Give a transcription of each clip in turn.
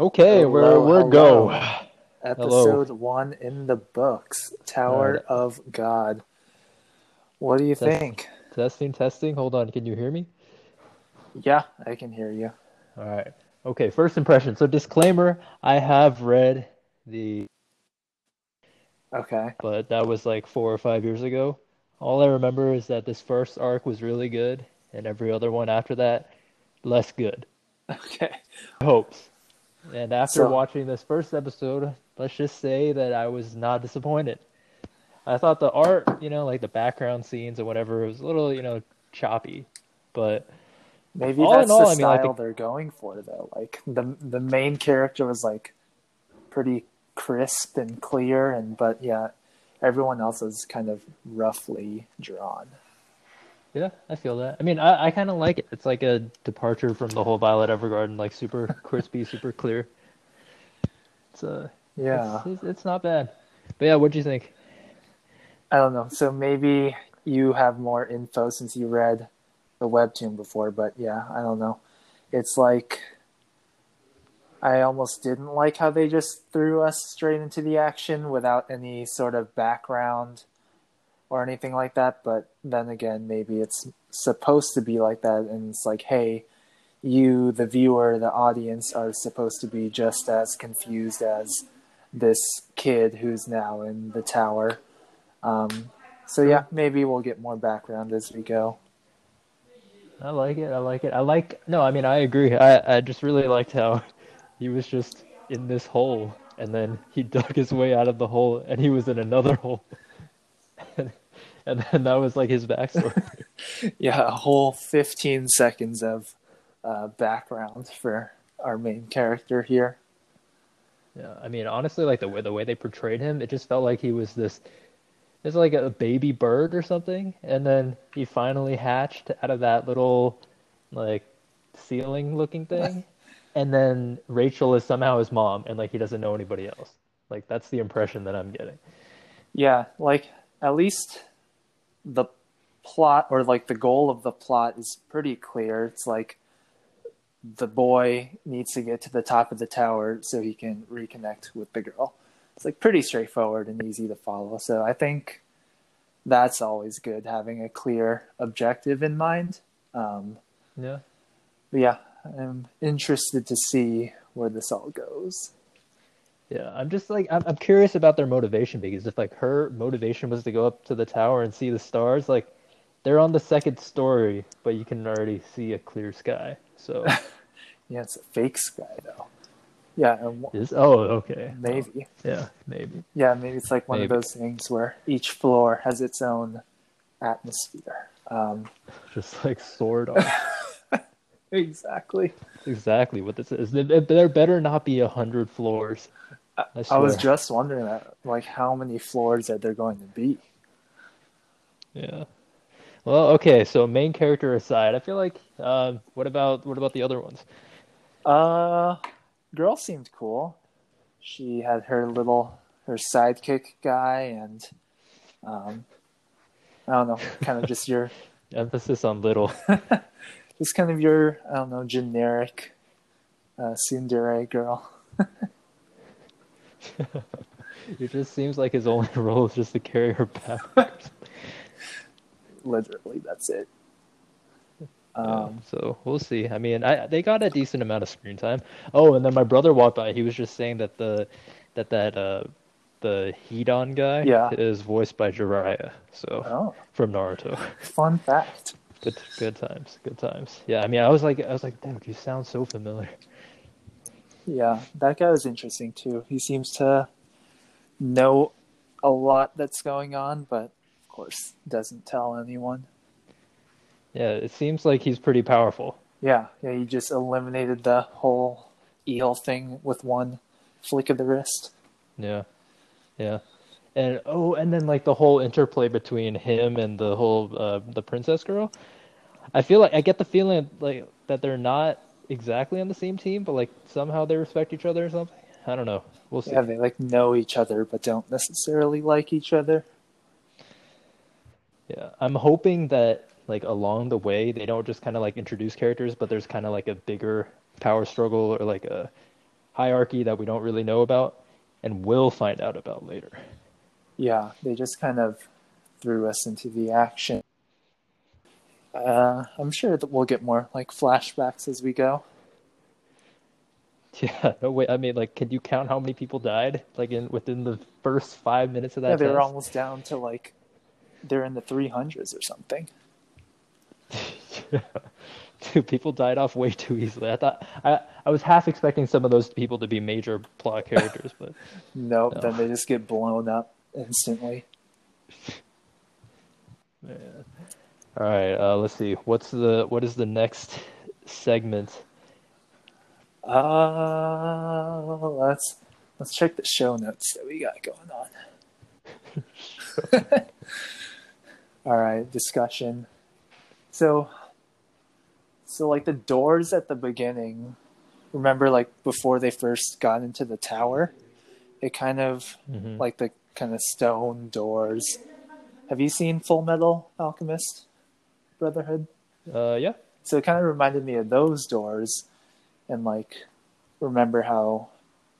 Okay, Hello, we're we're hello. go. Episode one in the books. Tower Alright. of God. What do you That's- think? Testing, testing. Hold on, can you hear me? Yeah, I can hear you. All right. Okay, first impression. So disclaimer, I have read the Okay. but that was like 4 or 5 years ago. All I remember is that this first arc was really good and every other one after that less good. Okay. Hopes. And after So- watching this first episode, let's just say that I was not disappointed. I thought the art, you know, like the background scenes and whatever, was a little, you know, choppy. But Maybe All that's all, the I mean, like style the- they're going for though. Like the the main character was like pretty crisp and clear and but yeah, everyone else is kind of roughly drawn. Yeah, I feel that. I mean, I, I kind of like it. It's like a departure from the whole Violet Evergarden, like super crispy, super clear. It's uh, Yeah. it's, it's, it's not bad. But yeah, what do you think? I don't know. So maybe you have more info since you read the webtoon before, but yeah, I don't know. It's like I almost didn't like how they just threw us straight into the action without any sort of background or anything like that, but then again, maybe it's supposed to be like that and it's like, hey, you the viewer, the audience are supposed to be just as confused as this kid who's now in the tower. Um, so yeah, maybe we'll get more background as we go. I like it. I like it. I like. No, I mean, I agree. I I just really liked how he was just in this hole, and then he dug his way out of the hole, and he was in another hole, and then that was like his backstory. Yeah, a whole 15 seconds of uh, background for our main character here. yeah, I mean, honestly, like the way the way they portrayed him, it just felt like he was this. It's like a baby bird or something, and then he finally hatched out of that little, like, ceiling-looking thing, and then Rachel is somehow his mom, and like he doesn't know anybody else. Like that's the impression that I'm getting. Yeah, like at least the plot or like the goal of the plot is pretty clear. It's like the boy needs to get to the top of the tower so he can reconnect with the girl. It's like pretty straightforward and easy to follow. So I think that's always good having a clear objective in mind. Um, Yeah. but yeah, I'm interested to see where this all goes. Yeah, I'm just like I'm, I'm curious about their motivation because if like her motivation was to go up to the tower and see the stars, like they're on the second story, but you can already see a clear sky. So Yeah, it's a fake sky though. Yeah, and is oh okay maybe. yeah maybe Yeah, maybe it's like one Maybe. of those things where each floor has its own atmosphere. Um, just like sword art. exactly. exactly what this is. There better not be a hundred floors. I, I was just wondering that, like, how many floors are there going to be? Yeah. Well, okay. So main character aside, I feel like um, what about what about the other ones? Uh, girl seemed cool. She had her little her sidekick guy, and um, I don't know, kind of just your Emphasis on little. just kind of your I don't know generic uh, tsundere girl. It just seems like his only role is just to carry her back. Literally, that's it. Yeah, Um, so we'll see. I mean, I they got a decent amount of screen time. Oh, and then my brother walked by. He was just saying that the that that uh the Headon guy Yeah. is voiced by Jiraiya. So oh, from Naruto. fun fact. Good good times. Good times. Yeah, I mean, I was like I was like, damn, you sound so familiar. Yeah, that guy was interesting too. He seems to know a lot that's going on, but of course doesn't tell anyone. Yeah, it seems like he's pretty powerful. Yeah, yeah, he just eliminated the whole eel thing with one flick of the wrist. Yeah. Yeah. And oh, and then like the whole interplay between him and the whole uh, the princess girl. I feel like I get the feeling like that they're not exactly on the same team, but like somehow they respect each other or something. I don't know. We'll see. Yeah, they like know each other but don't necessarily like each other. Yeah. I'm hoping that like along the way they don't just kind of like introduce characters, but there's kind of like a bigger power struggle or like a hierarchy that we don't really know about and will find out about later. Yeah, they just kind of threw us into the action. Uh, I'm sure that we'll get more like flashbacks as we go. Yeah, no way. I mean, like, can you count how many people died? Like in within the first five minutes of that? Yeah, they were almost down to like they're in the 300s or something. Dude, people died off way too easily. I thought I I was half expecting some of those people to be major plot characters, but Nope, No. then they just get blown up instantly. man. All right, uh, let's see. What's the what is the next segment? Uh, let's let's check the show notes that we got going on. All right, discussion. So, so like the doors at the beginning. Remember, like before they first got into the tower, it kind of Mhm. like the kind of stone doors. Have you seen Full Metal Alchemist Brotherhood? Uh, yeah. So it kind of reminded me of those doors, and like remember how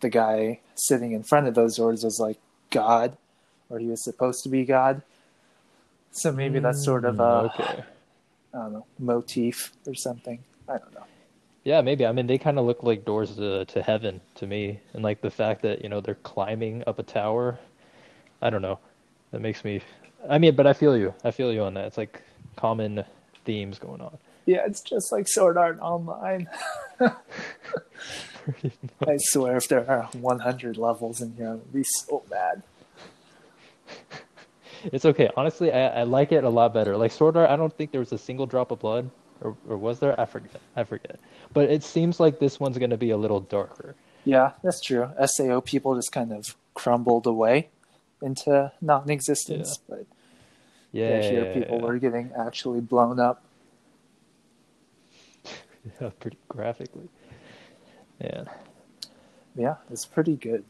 the guy sitting in front of those doors was like God, or he was supposed to be God. So maybe that's sort of a Mm, okay. I don't know motif or something. I don't know. Yeah, maybe. I mean, they kind of look like doors to to heaven to me, and like the fact that you know they're climbing up a tower. I don't know. That makes me. I mean, but I feel you. I feel you on that. It's like common themes going on. Yeah, it's just like Sword Art Online. I swear, if there are 100 levels in here, I'd be so mad. It's okay. Honestly, I, I like it a lot better. Like Sword Art, I don't think there was a single drop of blood, or or was there? I forget. I forget. But it seems like this one's gonna be a little darker. Yeah, that's true. SAO people just kind of crumbled away into non-existence, but Yeah. yeah, people were getting actually blown up. yeah, pretty graphically. Yeah. Yeah, it's pretty good.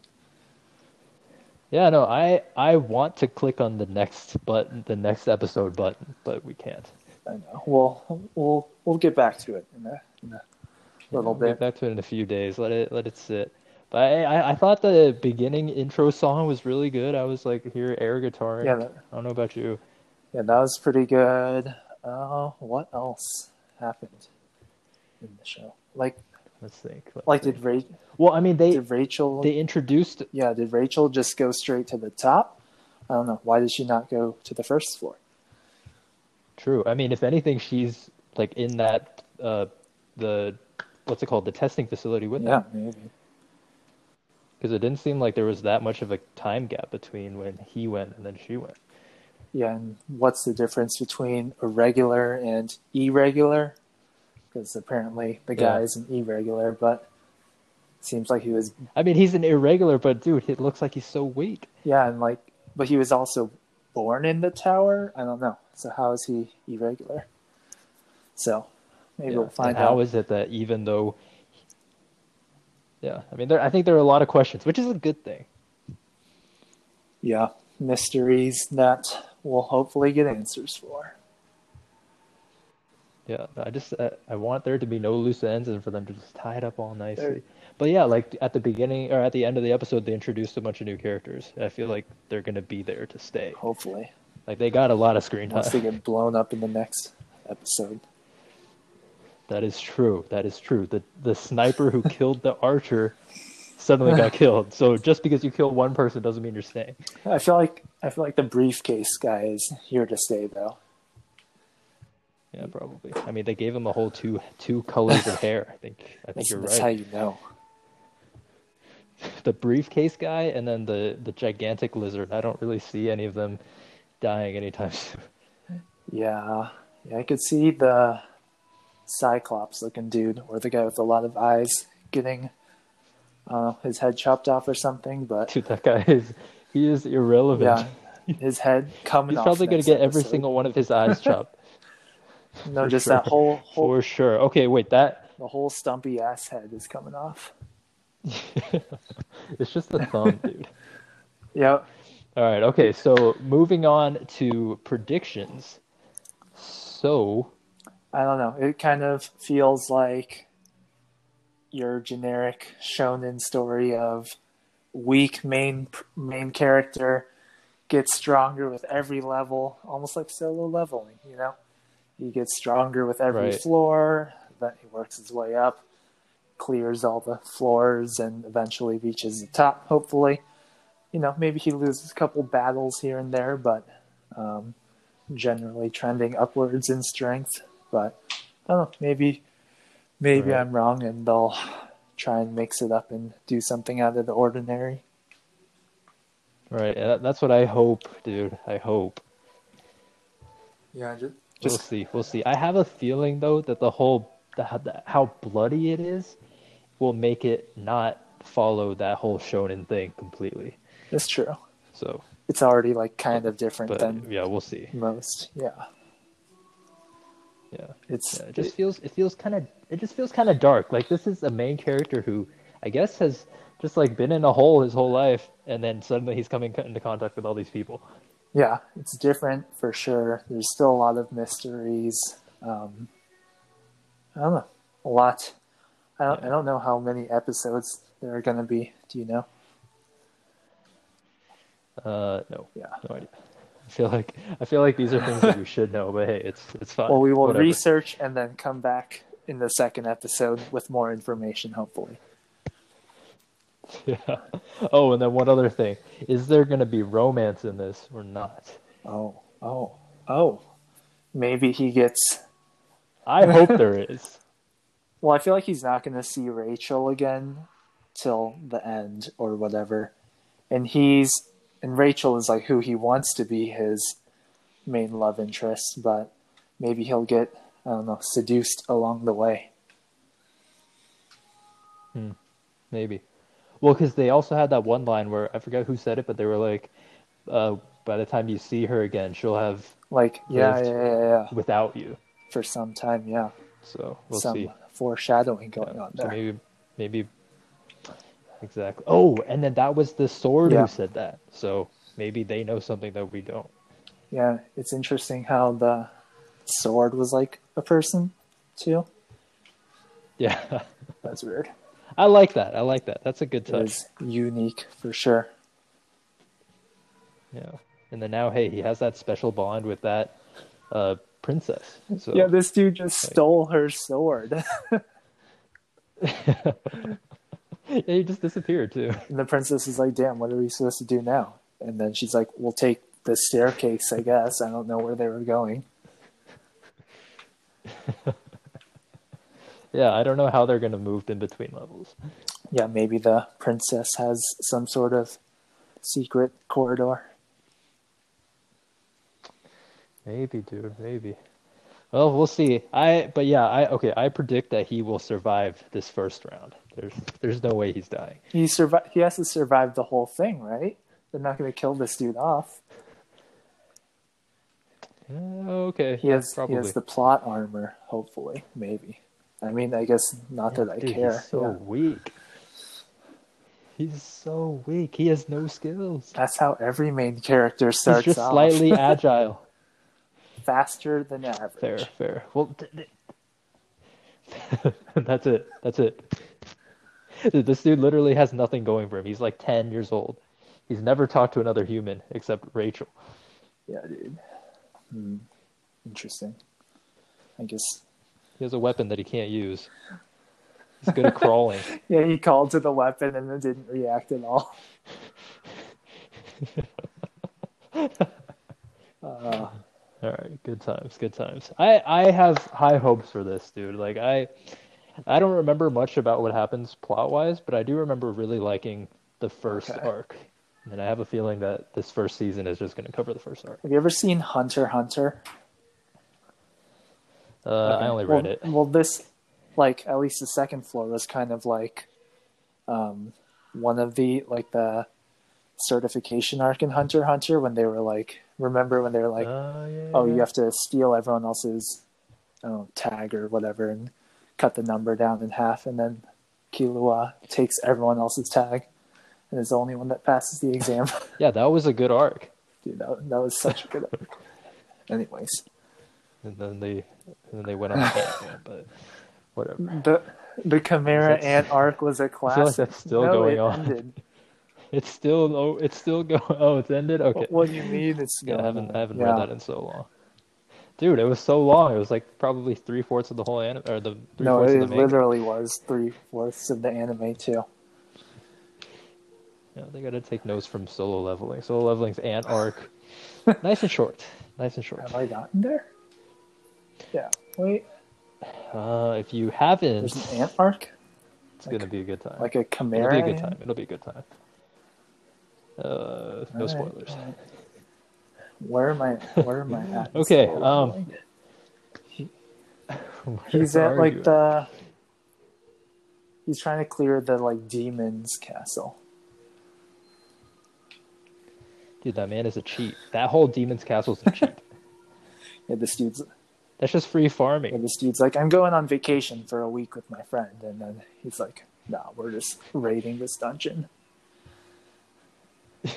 Yeah, no, I I want to click on the next button, the next episode button, but we can't. I know. We'll we'll we'll get back to it in a, in a little Yeah, we'll bit. Get back to it in a few days. Let it let it sit. But I, I, I thought the beginning intro song was really good. I was like, hear air guitar. Yeah, that, I don't know about you. Yeah, that was pretty good. Uh, what else happened in the show? Like Let's think. Let's like think. did Ra- well, I mean, they did Rachel? they introduced. yeah, did Rachel just go straight to the top? I don't know. Why did she not go to the first floor? True. I mean, if anything, she's like in that uh the what's it called the testing facility with Yeah, them maybe. because it didn't seem like there was that much of a time gap between when he went and then she went. Yeah, and what's the difference between irregular and irregular? Because apparently the guy Yeah. is an irregular, but seems like he was I mean, he's an irregular, but dude, it looks like he's so weak. yeah, and like but he was also born in the tower. I don't know. So how is he irregular? So maybe Yeah. we'll find and how out. is it that even though, yeah, I mean, there, I think there are a lot of questions, which is a good thing. yeah, mysteries that we'll hopefully get answers for. Yeah, I just uh, I want there to be no loose ends and for them to just tie it up all nicely. There- But yeah, like at the beginning or at the end of the episode, they introduced a bunch of new characters. I feel like they're gonna be there to stay. Hopefully, Like they got a lot of screen time. they get blown up in the next episode. That is true. That is true. The the sniper who killed the archer suddenly got killed. So just because you kill one person doesn't mean you're staying. I feel like I feel like the briefcase guy is here to stay though. Yeah, probably. I mean, they gave him a whole two two colors of hair. I think. I think That's, you're right. that's how you know. the briefcase guy and then the the gigantic lizard. I don't really see any of them dying anytime soon. Yeah, yeah, I could see the Cyclops looking dude or the guy with a lot of eyes getting uh, his head chopped off or something, but Dude, that guy is he is irrelevant. yeah, his head coming He's probably gonna get every single one of his eyes chopped. No, for just sure. that whole, whole For sure. Okay, wait, that the whole stumpy ass head is coming off. it's just the thumb, dude. Yeah, All right, okay, so moving on to predictions. So, I don't know. It kind of feels like your generic shonen story of weak main main character gets stronger with every level, almost like solo leveling. You know, he gets stronger with every Right. floor. Then he works his way up, clears all the floors, and eventually reaches the top. Hopefully, you know, maybe he loses a couple battles here and there, but um, generally trending upwards in strength. But I don't know, maybe maybe Right. I'm wrong, and they'll try and mix it up and do something out of the ordinary. Right. That's what I hope, dude. I hope. Yeah, just, We'll see. We'll see. I have a feeling though that the whole the, the, how bloody it is will make it not follow that whole shonen thing completely. it's true. So, It's already like kind of different but than yeah, we'll see. most. Yeah, Yeah. it's Yeah, it just feels it feels kind of it just feels kind of dark. Like this is a main character who I guess has just like been in a hole his whole life, and then suddenly he's coming into contact with all these people. yeah, it's different for sure. There's still a lot of mysteries. Um, I don't know, a lot. I don't. I don't know how many episodes there are gonna be. Do you know? Uh, no, Yeah. no idea. I feel like I feel like these are things that you should know, but hey, it's it's fine. Well, we will Whatever. research and then come back in the second episode with more information, hopefully. Yeah. Oh, and then one other thing: is there going to be romance in this or not? Oh, oh, oh. Maybe he gets. I hope there is. Well, I feel like he's not going to see Rachel again till the end or whatever. And he's. And Rachel is like who he wants to be his main love interest, but maybe he'll get, I don't know, seduced along the way. Hmm. Maybe. Well, because they also had that one line where I forgot who said it, but they were like, uh, "By the time you see her again, she'll have Like, yeah, yeah, yeah, yeah. without you." For some time, yeah. So we'll some see. foreshadowing going on So there. maybe, maybe, exactly. Oh, and then that was the sword Yeah. who said that. So maybe they know something that we don't. Yeah, it's interesting how the sword was like a person too. Yeah, That's weird. I like that. I like that. That's a good touch. was unique for sure. Yeah. And then now, hey, he has that special bond with that uh, princess. So Yeah, this dude just stole her sword. Yeah, he just disappeared too. and the princess is like, damn, what are we supposed to do now? And then she's like, we'll take the staircase, I guess. I don't know where they were going. Yeah, I don't know how they're gonna move in between levels. Yeah, maybe the princess has some sort of secret corridor. Maybe, dude, maybe. Well, we'll see. I but yeah, I okay, I predict that he will survive this first round. There's there's no way he's dying. He survi- He has to survive the whole thing, right? They're not going to kill this dude off. Uh, okay. He has probably. he has the plot armor, hopefully, maybe. I mean, I guess not that I Dude, care. He's so yeah. weak. He's so weak. He has no skills. That's how every main character He's starts just off. slightly agile. faster than average. Fair, fair. Well, th- th- that's it. That's it. This dude literally has nothing going for him. He's like 10 years old. He's never talked to another human except Rachel. Yeah, dude. Hmm. Interesting. I guess. He has a weapon that he can't use. He's good at crawling. Yeah, he called to the weapon and it didn't react at all. uh, All right, good times, good times. I I have high hopes for this, dude. Like I I don't remember much about what happens plot-wise, but I do remember really liking the first Okay. arc. And I have a feeling that this first season is just going to cover the first arc. have you ever seen Hunter Hunter? Uh, Okay. I only well, read it. Well, this, like, at least the second floor was kind of like um, one of the, like, the certification arc in Hunter Hunter when they were like, remember when they were like, Uh, yeah, oh, yeah. you have to steal everyone else's I tag or whatever and cut the number down in half, and then Killua takes everyone else's tag and is the only one that passes the exam. Yeah, that was a good arc. Dude, that, that was such a good arc. Anyways, And then they and then they went on tangent, but whatever. the The Chimera Ant arc was a classic. like that's still no, going it on. Ended. It's still oh, it's still going. Oh, it's ended. Okay. What do you mean it's Yeah, I haven't? I haven't Yeah. read that in so long. Dude, it was so long. It was like probably three fourths of the whole anime, or the three No, it of the manga. literally was three fourths of the anime too. Yeah, they gotta take notes from solo leveling. Solo leveling's ant arc, nice and short. Nice and short. Have I gotten there? Yeah. Wait, Uh, if you haven't, there's an ant arc, it's gonna be a good time. like a It'll be a good time. It'll be a good time. Uh, no Alright, spoilers. alright. Where am I? Where am I at? Okay, solo um, leveling? Where he's at like you? the. He's trying to clear the like demon's castle. Dude, that man is a cheat. That whole demon's castle is a cheat. Yeah, this dude's That's just free yeah, farming. this dude's like, I'm going on vacation for a week with my friend, and then he's like, Nah, we're just raiding this dungeon.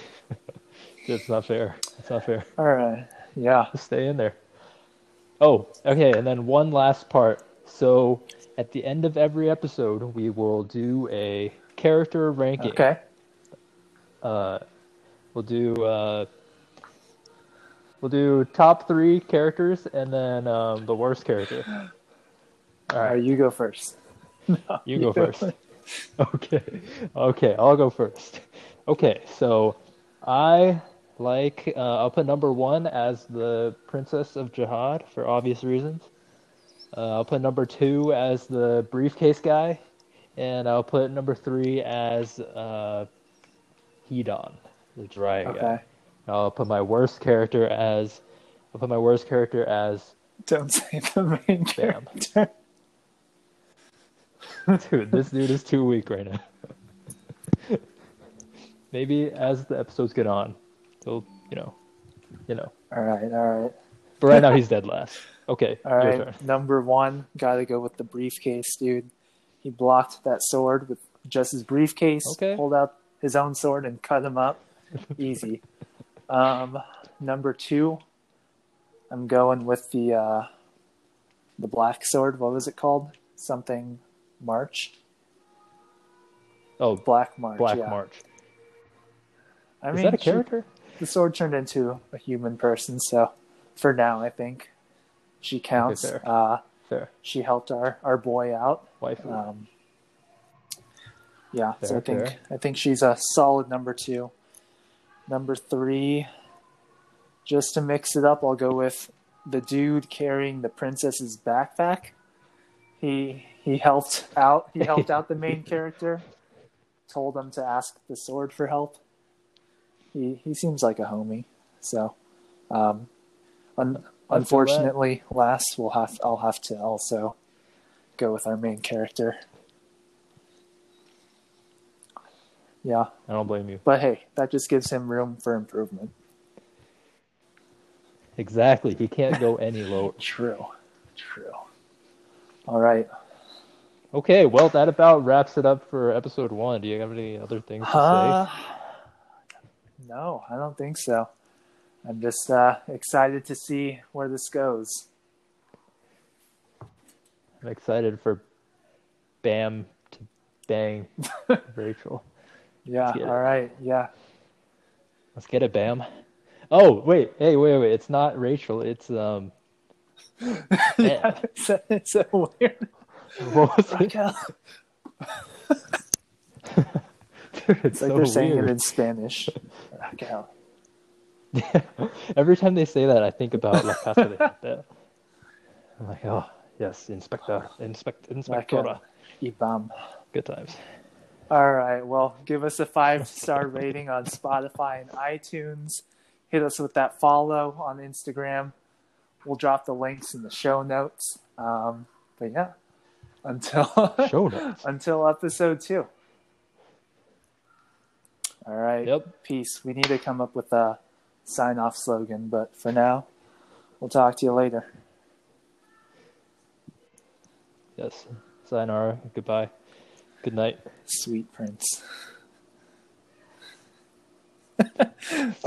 It's not fair. It's not fair. All right, yeah, stay in there. Oh, okay. And then one last part. So at the end of every episode, we will do a character ranking. okay, Uh, we'll do uh, we'll do top three characters and then um, the worst character. All all right, right, you go first. No, you go first. Okay, okay, I'll go first. Okay, so I like uh, I'll put number one as the Princess of Jahad for obvious reasons. Uh, I'll put number two as the briefcase guy, and I'll put number three as uh, Headon, the guy. Okay, I'll put my worst character as I'll put my worst character as don't say the main Bam. character. dude. This dude is too weak right now. Maybe as the episodes get on, he'll you know, you know. All right, all right. But right now he's dead last. Okay, All right, number one, got to go with the briefcase, dude. He blocked that sword with just his briefcase. Okay. Pulled out his own sword and cut him up. Easy. Um, number two, I'm going with the uh, the black sword. What was it called? Something March. Oh, Black March. Black yeah. March. I Is mean, that a character? The sword turned into a human person, so for now, I think she counts. fair. uh, Fair. she helped our, our boy out. Waifu. Um, yeah, so I think fair. I think she's a solid number two. Number three, just to mix it up, I'll go with the dude carrying the princess's backpack. He he helped out. He helped out the main character. Told him to ask the sword for help. He he seems like a homie. So, um, un- unfortunately, last we'll have I'll have to also go with our main character. Yeah, I don't blame you. but hey, that just gives him room for improvement. Exactly. He can't go any lower. True, true. All right. Okay, well that about wraps it up for episode one. Do you have any other things to Uh, say? No, I don't think so. I'm just uh, excited to see where this goes. I'm excited for Bam to bang Rachel. Yeah. it. All right. Yeah. Let's get it, Bam. Oh wait, hey, wait, wait. It's not Rachel. It's um. yeah. It's, it's so weird. What was it? It's like so they're saying weird. it in Spanish. Every time they say that, I think about La Casa de Papel. I'm like, oh yes, Inspector, Inspect, Inspectora. Ibam. Good times. All right. Well, give us a five star rating on Spotify and iTunes. Hit us with that follow on Instagram. We'll drop the links in the show notes. Um, but yeah, until Show notes. until episode two. All right. Yep. Peace. We need to come up with a sign off slogan, but for now, we'll talk to you later. Yes. Sayonara. Goodbye. Good night. Sweet Prince.